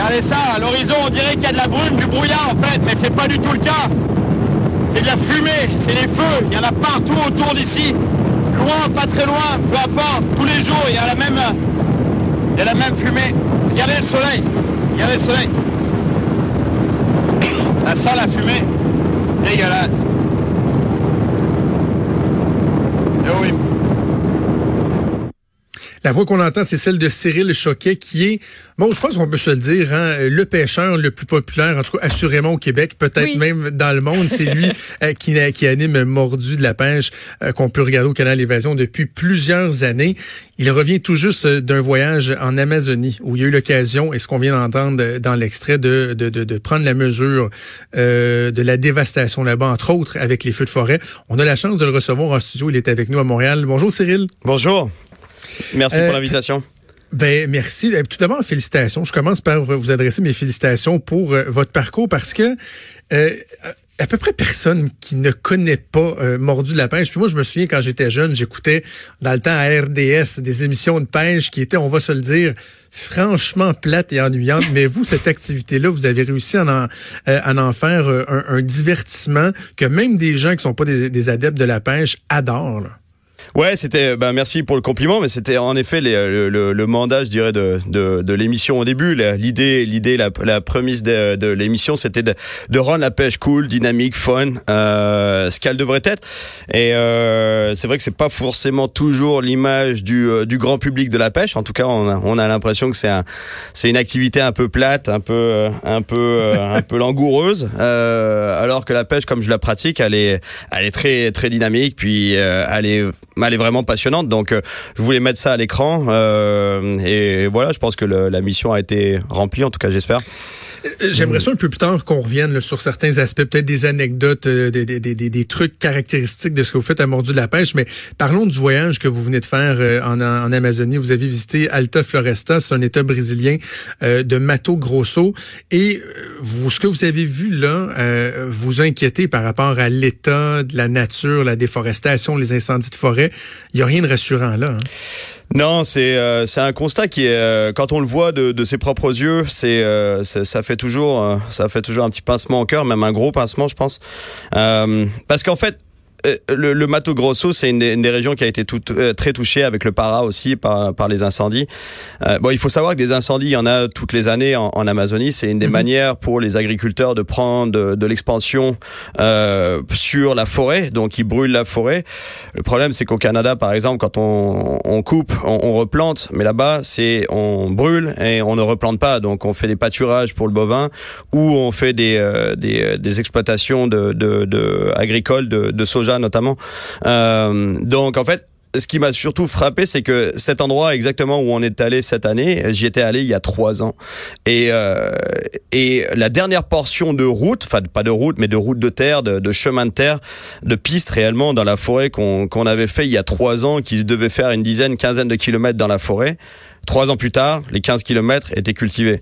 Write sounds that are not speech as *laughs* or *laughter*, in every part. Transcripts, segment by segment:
Regardez ça, à l'horizon, on dirait qu'il y a de la brume, du brouillard en fait, mais c'est pas du tout le cas. C'est de la fumée, c'est les feux, il y en a partout autour d'ici. Loin, pas très loin, peu importe, tous les jours, il y a la même, il y a la même fumée. Regardez le soleil, regardez le soleil. Ça sent la fumée. Dégueulasse. Eh oui. La voix qu'on entend, c'est celle de Cyril Choquet, qui est, bon, je pense qu'on peut se le dire, hein, le pêcheur le plus populaire, en tout cas assurément au Québec, peut-être même dans le monde. C'est lui *laughs* euh, qui, qui, anime Mordu de la pêche, euh, qu'on peut regarder au canal Évasion depuis plusieurs années. Il revient tout juste d'un voyage en Amazonie, où il y a eu l'occasion, et ce qu'on vient d'entendre dans l'extrait, de, de, de, de, prendre la mesure euh, de la dévastation là-bas, entre autres avec les feux de forêt. On a la chance de le recevoir en studio. Il est avec nous à Montréal. Bonjour Cyril. Bonjour. Merci pour l'invitation. Ben merci. Tout d'abord, félicitations. Je commence par vous adresser mes félicitations pour votre parcours parce que euh, à peu près personne qui ne connaît pas Mordu de la pêche. Puis moi, je me souviens quand j'étais jeune, j'écoutais dans le temps à RDS des émissions de pêche qui étaient, on va se le dire, franchement plates et ennuyantes. Mais vous, cette activité-là, vous avez réussi à en, à en faire un, un, divertissement que même des gens qui sont pas des, des adeptes de la pêche adorent. Là. Ouais, c'était. Ben merci pour le compliment, mais c'était en effet les, le, le, le, mandat, je dirais, de, de, de l'émission au début. L'idée, l'idée, la, la prémisse de, de l'émission, c'était de, de, rendre la pêche cool, dynamique, fun, euh, ce qu'elle devrait être. Et euh, c'est vrai que c'est pas forcément toujours l'image du, euh, du grand public de la pêche. En tout cas, on a, on a l'impression que c'est un, c'est une activité un peu plate, un peu, euh, un peu, un peu *laughs* langoureuse, alors que la pêche, comme je la pratique, elle est, elle est très, très dynamique, puis elle est elle est vraiment passionnante. Donc, euh, je voulais mettre ça à l'écran. Euh, et voilà, je pense que le, la mission a été remplie, en tout cas, j'espère. Euh, j'aimerais ça un peu plus tard qu'on revienne là, sur certains aspects, peut-être des anecdotes, euh, des, des, des, des, trucs caractéristiques de ce que vous faites à Mordu de la pêche, mais parlons du voyage que vous venez de faire euh, en, en, Amazonie. Vous avez visité Alta Floresta, c'est un état brésilien de Mato Grosso, et vous, ce que vous avez vu là vous inquiétez par rapport à l'état de la nature, la déforestation, les incendies de forêt. Il y a rien de rassurant là. Hein? Non, c'est euh, c'est un constat qui est euh, quand on le voit de, de ses propres yeux, c'est euh, ça fait toujours ça fait toujours un petit pincement au cœur, même un gros pincement, je pense, parce qu'en fait euh, le, le, Mato Grosso, c'est une, une, des régions qui a été tout, euh, très touchée avec le para aussi par, par les incendies. Euh, bon, il faut savoir que des incendies, il y en a toutes les années en, en Amazonie. C'est une des mhm. manières pour les agriculteurs de prendre de, de l'expansion euh, sur la forêt, donc ils brûlent la forêt. Le problème, c'est qu'au Canada, par exemple, quand on, on coupe, on, on, replante, mais là-bas, c'est on brûle et on ne replante pas. Donc, on fait des pâturages pour le bovin ou on fait des, des, des exploitations de, de, de agricoles de, de soja notamment. Euh, donc en fait, ce qui m'a surtout frappé, c'est que cet endroit exactement où on est allé cette année, j'y étais allé il y a trois ans. Et, euh, et la dernière portion de route, enfin pas de route, mais de route de terre, de, de chemin de terre, de piste réellement dans la forêt qu'on qu'on avait fait il y a trois ans, qui devait faire une dizaine, quinzaine de kilomètres dans la forêt. Trois ans plus tard, les 15 kilomètres étaient cultivés.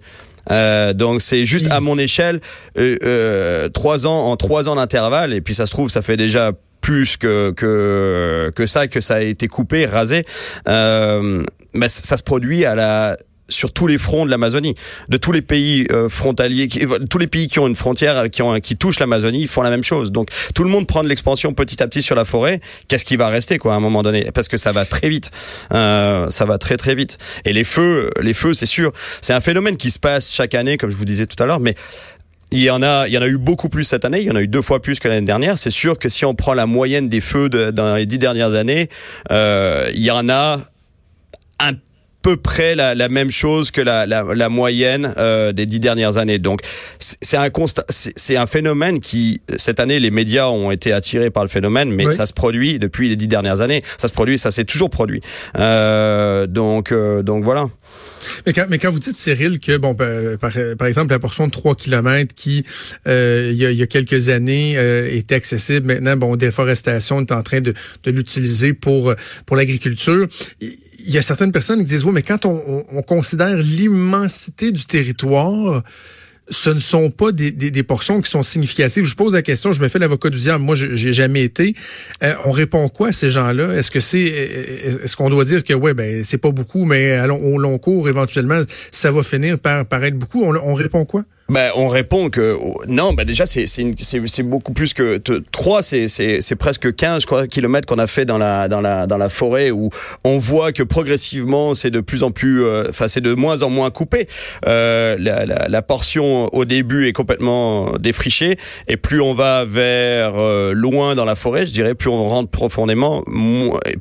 Euh, donc c'est juste à mon échelle euh, euh, trois ans en trois ans d'intervalle et puis ça se trouve ça fait déjà plus que, que, que ça, que ça a été coupé, rasé. Euh, mais ça se produit à la sur tous les fronts de l'Amazonie, de tous les pays euh, frontaliers, qui, tous les pays qui ont une frontière, qui, ont, qui touchent l'Amazonie, font la même chose. Donc tout le monde prend de l'expansion petit à petit sur la forêt. Qu'est-ce qui va rester quoi à un moment donné? Parce que ça va très vite, euh, ça va très très vite. Et les feux, les feux, c'est sûr, c'est un phénomène qui se passe chaque année, comme je vous disais tout à l'heure, mais il y en a, il y en a eu beaucoup plus cette année. Il y en a eu deux fois plus que l'année dernière. C'est sûr que si on prend la moyenne des feux dans les dix dernières années, euh, il y en a un peu près la, la même chose que la, la, la moyenne euh, des dix dernières années. Donc c'est un constat, c'est un phénomène qui cette année les médias ont été attirés par le phénomène, mais oui. ça se produit depuis les dix dernières années. Ça se produit, ça s'est toujours produit. Euh, donc euh, donc voilà. Mais quand, mais quand vous dites, Cyril, que, bon, par, par exemple, la portion de 3 km qui, euh, il, y a, il y a quelques années, euh, était accessible, maintenant, bon, déforestation est en train de, de l'utiliser pour, pour l'agriculture. Il y a certaines personnes qui disent, oui, mais quand on, on, on considère l'immensité du territoire, ce ne sont pas des, des, portions qui sont significatives. Je pose la question, je me fais l'avocat du diable. Moi, j'ai jamais été. Euh, on répond quoi à ces gens-là? Est-ce que c'est, est-ce qu'on doit dire que ouais, ben c'est pas beaucoup, mais au long cours, éventuellement, ça va finir par paraître beaucoup? On, on répond quoi? Ben, on répond que non, ben déjà c'est c'est beaucoup plus que 3 c'est presque 15 je crois kilomètres qu'on a fait dans la dans la dans la forêt où on voit que progressivement c'est de plus en plus euh, enfin c'est de moins en moins coupé. Euh, la, la, la, portion au début est complètement défrichée et plus on va vers euh, loin dans la forêt, je dirais plus on rentre profondément,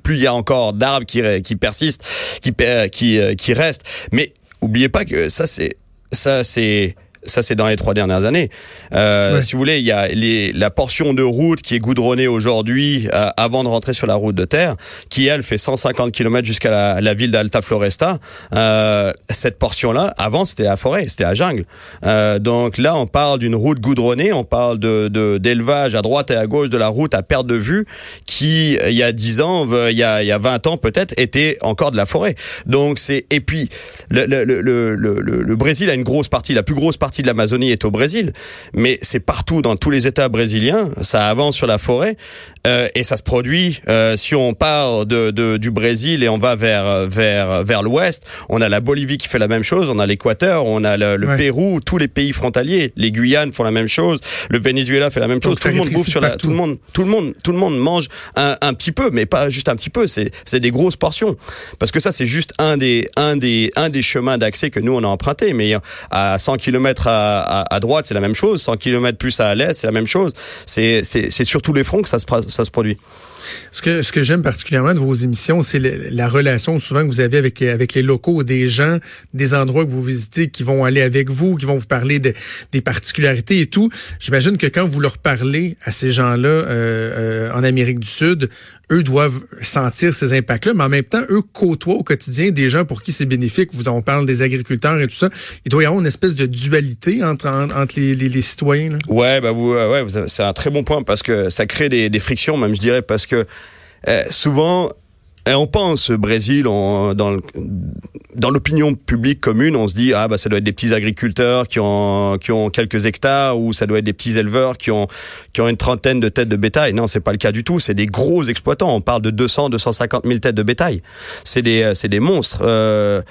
plus il y a encore d'arbres qui qui persistent, qui qui euh, qui restent. Mais oubliez pas que ça c'est ça c'est ça, c'est dans les trois dernières années. Euh, Si vous voulez, il y a les, la portion de route qui est goudronnée aujourd'hui euh, avant de rentrer sur la route de terre, qui elle fait 150 km jusqu'à la, la, ville d'Alta Floresta. Euh, cette portion-là, avant, c'était la forêt, c'était la jungle. Euh, donc là, on parle d'une route goudronnée, on parle de d'élevage à droite et à gauche de la route à perte de vue, qui il y a 10 ans, il y a, il y a 20 ans peut-être, était encore de la forêt. Donc c'est et puis le, le, le, le, le Brésil a une grosse partie, la plus grosse partie de l'Amazonie est au Brésil, mais c'est partout dans tous les États brésiliens, ça avance sur la forêt euh, et ça se produit. Euh, si on part de, de, du Brésil et on va vers vers vers l'ouest, on a la Bolivie qui fait la même chose, on a l'Équateur, on a le, le Pérou, tous les pays frontaliers, les Guyanes font la même chose, le Venezuela fait la même chose. tout le monde bouffe sur la, tout le monde, tout le monde, tout le monde mange un, un petit peu, mais pas juste un petit peu. C'est c'est des grosses portions parce que ça c'est juste un des un des un des chemins d'accès que nous on a emprunté, mais à 100 km à, droite, c'est la même chose. 100 km plus à l'est, c'est la même chose. C'est sur tous les fronts que ça se, ça se produit. Ce que, ce que j'aime particulièrement de vos émissions, c'est la relation souvent que vous avez avec, avec les locaux, des gens, des endroits que vous visitez qui vont aller avec vous, qui vont vous parler de, des particularités et tout. J'imagine que quand vous leur parlez à ces gens-là euh, euh, en Amérique du Sud, eux doivent sentir ces impacts-là, mais en même temps, eux côtoient au quotidien des gens pour qui c'est bénéfique. Vous en parlez des agriculteurs et tout ça. Il doit y avoir une espèce de dualité entre, entre les, les, les citoyens. Là. Ouais, bah vous, ouais, c'est un très bon point parce que ça crée des, des frictions, même je dirais, parce que euh, souvent et on pense Brésil on, dans dans l'opinion publique commune, on se dit ah bah ça doit être des petits agriculteurs qui ont qui ont quelques hectares ou ça doit être des petits éleveurs qui ont qui ont une trentaine de têtes de bétail. Non, c'est pas le cas du tout. C'est des gros exploitants. On parle de 200 250 000 têtes de bétail. C'est des c'est des monstres. Euh,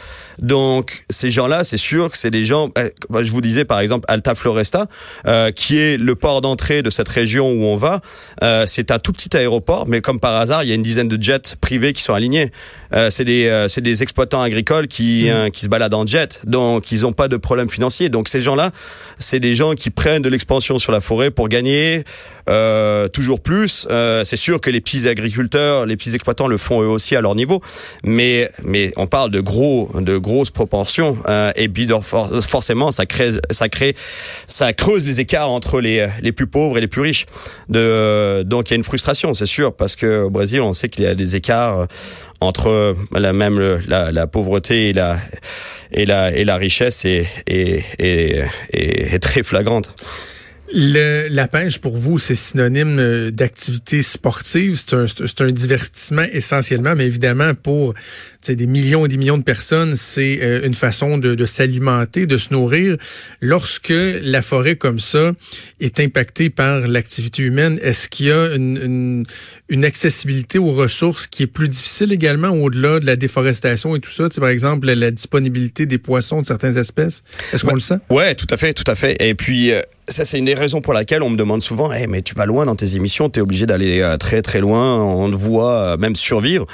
donc ces gens-là, c'est sûr que c'est des gens. Euh, je vous disais par exemple Alta Floresta, euh, qui est le port d'entrée de cette région où on va. Euh, c'est un tout petit aéroport, mais comme par hasard, il y a une dizaine de jets privés qui sont alignés. Euh, c'est des, euh, c'est des exploitants agricoles qui, mmh. euh, qui se baladent en jet, donc ils n'ont pas de problème financier. Donc ces gens-là, c'est des gens qui prennent de l'expansion sur la forêt pour gagner euh, toujours plus. Euh, c'est sûr que les petits agriculteurs, les petits exploitants le font eux aussi à leur niveau, mais mais on parle de gros, de grosses proportions. Euh, et puis forcément, ça crée, ça crée, ça creuse les écarts entre les les plus pauvres et les plus riches. De, donc il y a une frustration, c'est sûr, parce que au Brésil, on sait qu'il y a des écarts entre la même la, la pauvreté et la et la et la richesse est est, est, est très flagrante. Le, la pêche, pour vous, c'est synonyme euh, d'activité sportive. C'est un, un, divertissement essentiellement, mais évidemment, pour des millions et des millions de personnes, c'est euh, une façon de, de s'alimenter, de se nourrir. Lorsque la forêt comme ça est impactée par l'activité humaine, est-ce qu'il y a une, une, une, accessibilité aux ressources qui est plus difficile également au-delà de la déforestation et tout ça? par exemple, la, disponibilité des poissons de certaines espèces? Est-ce qu'on le sent? Ouais, tout à fait, tout à fait. Et puis, euh, ça, c'est une des raisons pour laquelle on me demande souvent, hey, mais tu vas loin dans tes émissions, tu es obligé d'aller euh, très très loin, on te voit même survivre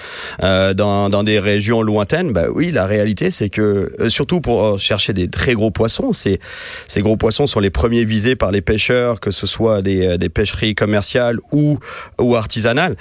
euh, dans, dans des régions régions lointaines, bah oui, la réalité c'est que euh, surtout pour euh, chercher des très gros poissons, ces ces gros poissons sont les premiers visés par les pêcheurs, que ce soit des, euh, des pêcheries commerciales ou ou artisanales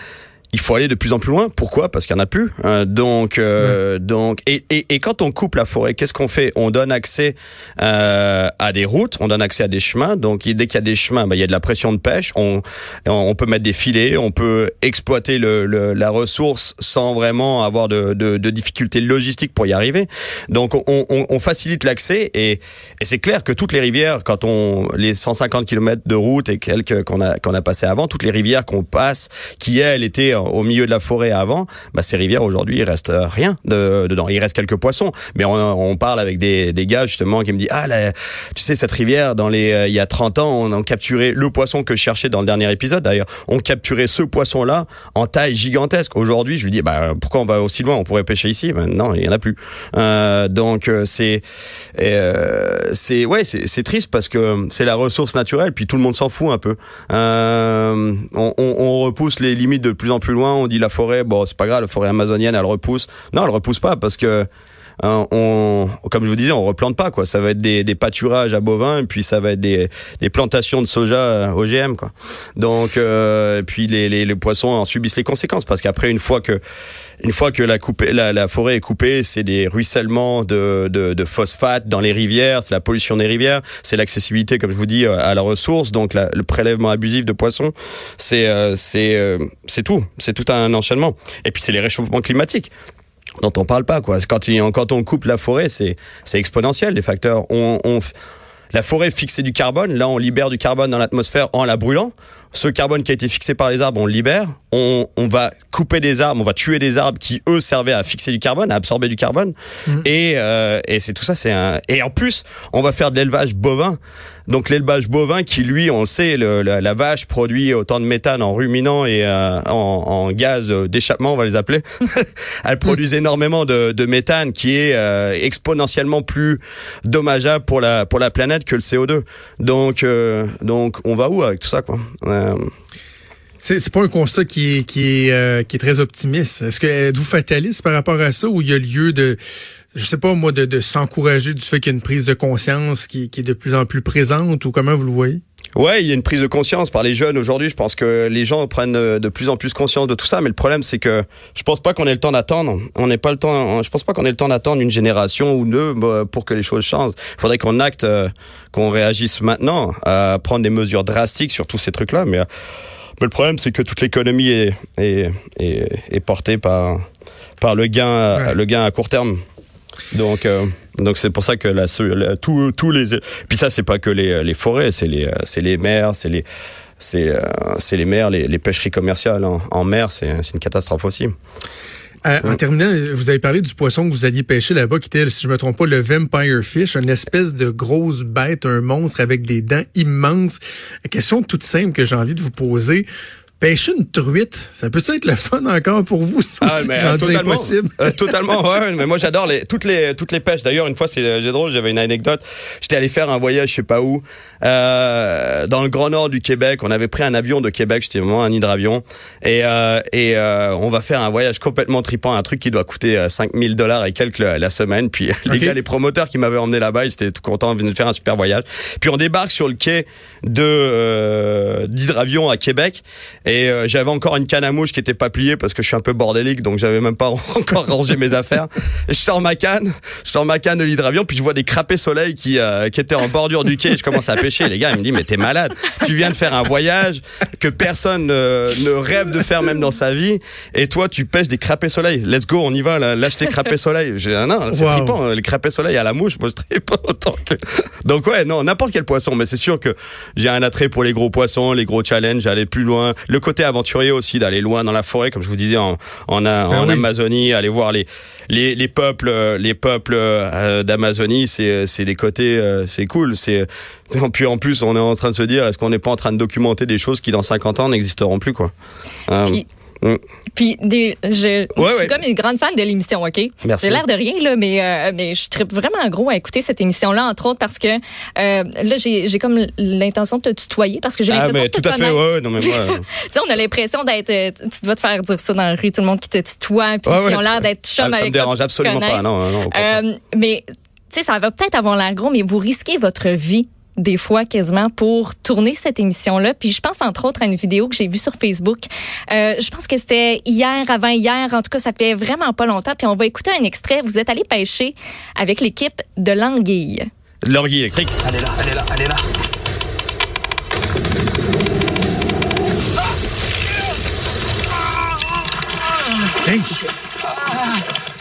il faut aller de plus en plus loin. Pourquoi? Parce qu'il n'y en a plus. Euh, donc, euh, donc, et, et, et, quand on coupe la forêt, qu'est-ce qu'on fait? On donne accès euh, à des routes, on donne accès à des chemins. Donc, dès qu'il y a des chemins, bah, il y a de la pression de pêche. On, on peut mettre des filets, on peut exploiter le, le, la ressource sans vraiment avoir de, de, de, difficultés logistiques pour y arriver. Donc, on, on, on facilite l'accès et, et c'est clair que toutes les rivières, quand on les 150 km de route et quelques qu'on a qu'on a passé avant, toutes les rivières qu'on passe, qui elles étaient au milieu de la forêt avant, bah, ces rivières aujourd'hui, il reste rien de, dedans. Il reste quelques poissons, mais on, parle avec des, des gars justement qui me disent ah tu sais cette rivière dans les il y a 30 ans, on a capturé le poisson que je cherchais dans le dernier épisode d'ailleurs. On capturait ce poisson là en taille gigantesque. Aujourd'hui, je lui dis bah pourquoi on va aussi loin? On pourrait pêcher ici. Ben, non, il y en a plus. Euh, donc c'est euh, c'est ouais c'est triste parce que c'est la ressource naturelle puis tout le monde s'en fout un peu. Euh, on, on, repousse les limites de plus en plus loin. On dit la forêt, bon c'est pas grave, la forêt amazonienne elle repousse. Non, elle repousse pas parce que hein, on, comme je vous disais, on replante pas quoi. Ça va être des, des pâturages à bovins et puis ça va être des, des plantations de soja OGM quoi. Donc euh, puis les, les, les poissons en subissent les conséquences parce qu'après une fois que une fois que la, la, la forêt est coupée, c'est des ruissellements de, de, de phosphate dans les rivières, c'est la pollution des rivières, c'est l'accessibilité, comme je vous dis, à la ressource, donc la, le prélèvement abusif de poissons, c'est euh, euh, tout, c'est tout un enchaînement. Et puis c'est les réchauffements climatiques dont on parle pas quoi. Quand, quand on coupe la forêt, c'est c'est exponentiel les facteurs. On, on la forêt fixait du carbone, là on libère du carbone dans l'atmosphère en la brûlant. Ce carbone qui a été fixé par les arbres, on le libère. On, on va couper des arbres, on va tuer des arbres qui eux servaient à fixer du carbone, à absorber du carbone. Mmh. Et, euh, et c'est tout ça, c'est un. Et en plus, on va faire de l'élevage bovin. Donc l'élevage bovin qui lui, on le sait, le, la, la, vache produit autant de méthane en ruminant et euh, en, en, gaz d'échappement, on va les appeler. *laughs* Elle produit énormément de, de, méthane qui est euh, exponentiellement plus dommageable pour la pour la planète que le CO2. Donc donc on va où avec tout ça quoi? C'est pas un constat euh, qui est très optimiste. Est-ce que êtes-vous fataliste par rapport à ça ou il y a lieu de je sais pas moi de, s'encourager du fait qu'il y a une prise de conscience qui est de plus en plus présente ou comment vous le voyez? Ouais, il y a une prise de conscience par les jeunes aujourd'hui. Je pense que les gens prennent de plus en plus conscience de tout ça. Mais le problème, c'est que je pense pas qu'on ait le temps d'attendre. On n'est pas le temps. Je pense pas qu'on ait le temps d'attendre une génération ou deux bah, pour que les choses changent. Il faudrait qu'on acte, euh, qu'on réagisse maintenant à prendre des mesures drastiques sur tous ces trucs-là. Mais, mais le problème, c'est que toute l'économie est, est, est, est, portée par par le gain, ouais. le gain à court terme. Donc, euh, donc c'est pour ça que la, la tous tous les puis ça c'est pas que les, les forêts, c'est les c'est les mers, c'est les c'est c'est les mers, les, les pêcheries commerciales en, en mer, c'est c'est une catastrophe aussi. Euh, en terminant, vous avez parlé du poisson que vous alliez pêcher là-bas, qui était, si je me trompe pas, le vampire fish, une espèce de grosse bête, un monstre avec des dents immenses. La question toute simple que j'ai envie de vous poser. Pêcher une truite, ça peut être le fun encore pour vous ah, mais, euh, totalement, euh, totalement, ouais, mais moi j'adore les, toutes les toutes les pêches. D'ailleurs, une fois, c'est drôle, j'avais une anecdote. J'étais allé faire un voyage, je sais pas où, euh, dans le grand nord du Québec. On avait pris un avion de Québec, j'étais vraiment un hydravion, et euh, et euh, on va faire un voyage complètement tripant, un truc qui doit coûter 5000 dollars et quelques la semaine. Puis okay. les gars, les promoteurs qui m'avaient emmené là-bas, ils étaient tout contents, de faire un super voyage. Puis on débarque sur le quai de d'hydravion à Québec. Et euh, j'avais encore une canne à mouche qui était pas pliée parce que je suis un peu bordélique, donc j'avais même pas *laughs* encore rangé mes affaires. Je sors ma canne, je sors ma canne de l'hydravion, puis je vois des crapets soleil qui euh, qui étaient en bordure du quai. Et je commence à pêcher. Les gars, ils me disent mais t'es malade. Tu viens de faire un voyage que personne ne, ne rêve de faire même dans sa vie, et toi tu pêches des crapets soleil. Let's go, on y va. Là, lâche tes crapets soleil. J'ai ah non, c'est wow. trippant. Les crapets soleil à la mouche, moi je trippe pas autant que. Donc ouais, non, n'importe quel poisson, mais c'est sûr que j'ai un attrait pour les gros poissons, les gros challenges, aller plus loin. Le côté aventurier aussi d'aller loin dans la forêt, comme je vous disais en, en, en oui. Amazonie, aller voir les, les, les peuples, les peuples euh, d'Amazonie, c'est c'est des côtés, euh, c'est cool. C'est *laughs* puis en plus, on est en train de se dire, est-ce qu'on n'est pas en train de documenter des choses qui dans 50 ans n'existeront plus quoi. Puis... Mm. Puis des, je, ouais, je suis ouais. comme une grande fan de l'émission, OK? Merci. J'ai l'air de rien, là, mais, euh, mais je tripe vraiment gros à écouter cette émission-là, entre autres, parce que euh, là, j'ai comme l'intention de te tutoyer, parce que j'ai l'impression ah, de te tout à fait, ouais, non, mais moi... *laughs* tu sais, on a l'impression d'être... euh, Tu dois te faire dire ça dans la rue, tout le monde qui te tutoie, puis qui ont l'air d'être chum ah, avec Ça me dérange absolument pas, non, non. Euh, mais, tu sais, ça va peut-être avoir l'air gros, mais vous risquez votre vie des fois quasiment pour tourner cette émission-là. Puis je pense entre autres à une vidéo que j'ai vue sur Facebook. Euh, je pense que c'était hier, avant hier. En tout cas, ça fait vraiment pas longtemps. Puis on va écouter un extrait. Vous êtes allé pêcher avec l'équipe de l'anguille. L'anguille électrique. Elle est là, elle est là, elle est là. Hey.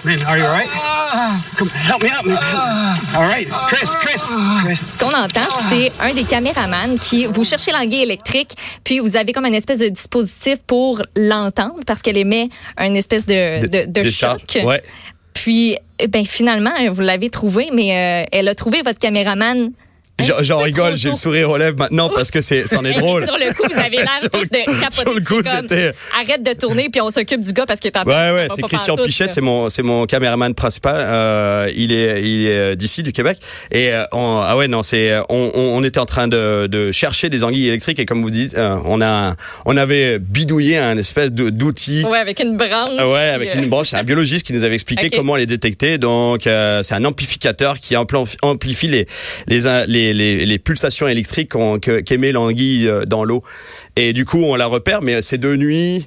Man, are you all right? Come, help me out, man. All right, Chris, Chris, Chris. Ce qu'on entend, c'est un des caméramans qui, vous cherchez l'anguille électrique, puis vous avez comme une espèce de dispositif pour l'entendre parce qu'elle émet une espèce de, de, de Décharge. choc. Ouais. Puis, eh ben finalement, vous l'avez trouvé, mais euh, elle a trouvé votre caméraman. J'en rigole, j'ai le sourire aux lèvres maintenant parce que c'est, c'en est drôle. Sur le coup, vous avez l'air *laughs* tous de capoter. sur le coup, c'était- Arrête de tourner, puis on s'occupe du gars parce qu'il est en train Ouais, ouais, c'est Christian Pichette, c'est mon, c'est mon caméraman principal. Euh, il est, il est euh, d'ici, du Québec. Et euh, on- ah ouais, non, c'est, euh, on, on, était en train de, de chercher des anguilles électriques et comme vous dites, on a, on avait bidouillé un espèce de, d'outil. Ouais, avec une branche. Ah Ouais, avec une branche, c'est un biologiste qui nous avait expliqué *laughs* Ok. comment les détecter. Donc, euh, c'est un amplificateur qui ampli- amplifie les les les, les, les pulsations électriques qu'émet l'anguille euh, dans l'eau. Et du coup, on la repère, mais c'est de nuit.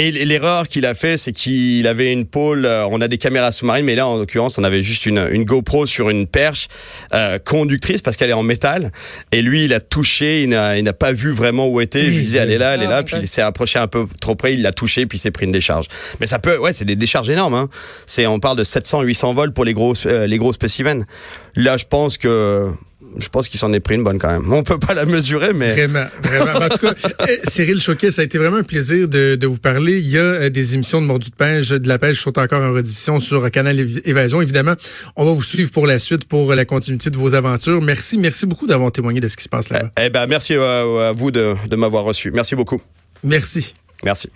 Et l'erreur qu'il a fait, c'est qu'il avait une pôle. euh, on a des caméras sous-marines, mais là, en l'occurrence, on avait juste une, une GoPro sur une perche euh, conductrice parce qu'elle est en métal. Et lui, il a touché, il n'a pas vu vraiment où était. Je lui disais, elle est là, elle est Oh là. Puis il s'est approché un peu trop près, il l'a touché, puis il s'est pris une décharge. Mais ça peut, ouais, c'est des décharges énormes. Hein. C'est, on parle de 700, 800 volts pour les gros, euh, les gros spécimens. Là, je pense que, je pense qu'il s'en est pris une bonne quand même. On peut pas la mesurer, mais. Vraiment, vraiment. En tout cas, *laughs* euh, Cyril Choquet, ça a été vraiment un plaisir de, de vous parler. Il y a euh, des émissions de Mordu de pêche, de la pêche qui sont encore en rediffusion sur Canal Évasion. Évidemment, on va vous suivre pour la suite, pour la continuité de vos aventures. Merci, merci beaucoup d'avoir témoigné de ce qui se passe là-bas. Eh ben, merci à vous de, de m'avoir reçu. Merci beaucoup. Merci. Merci.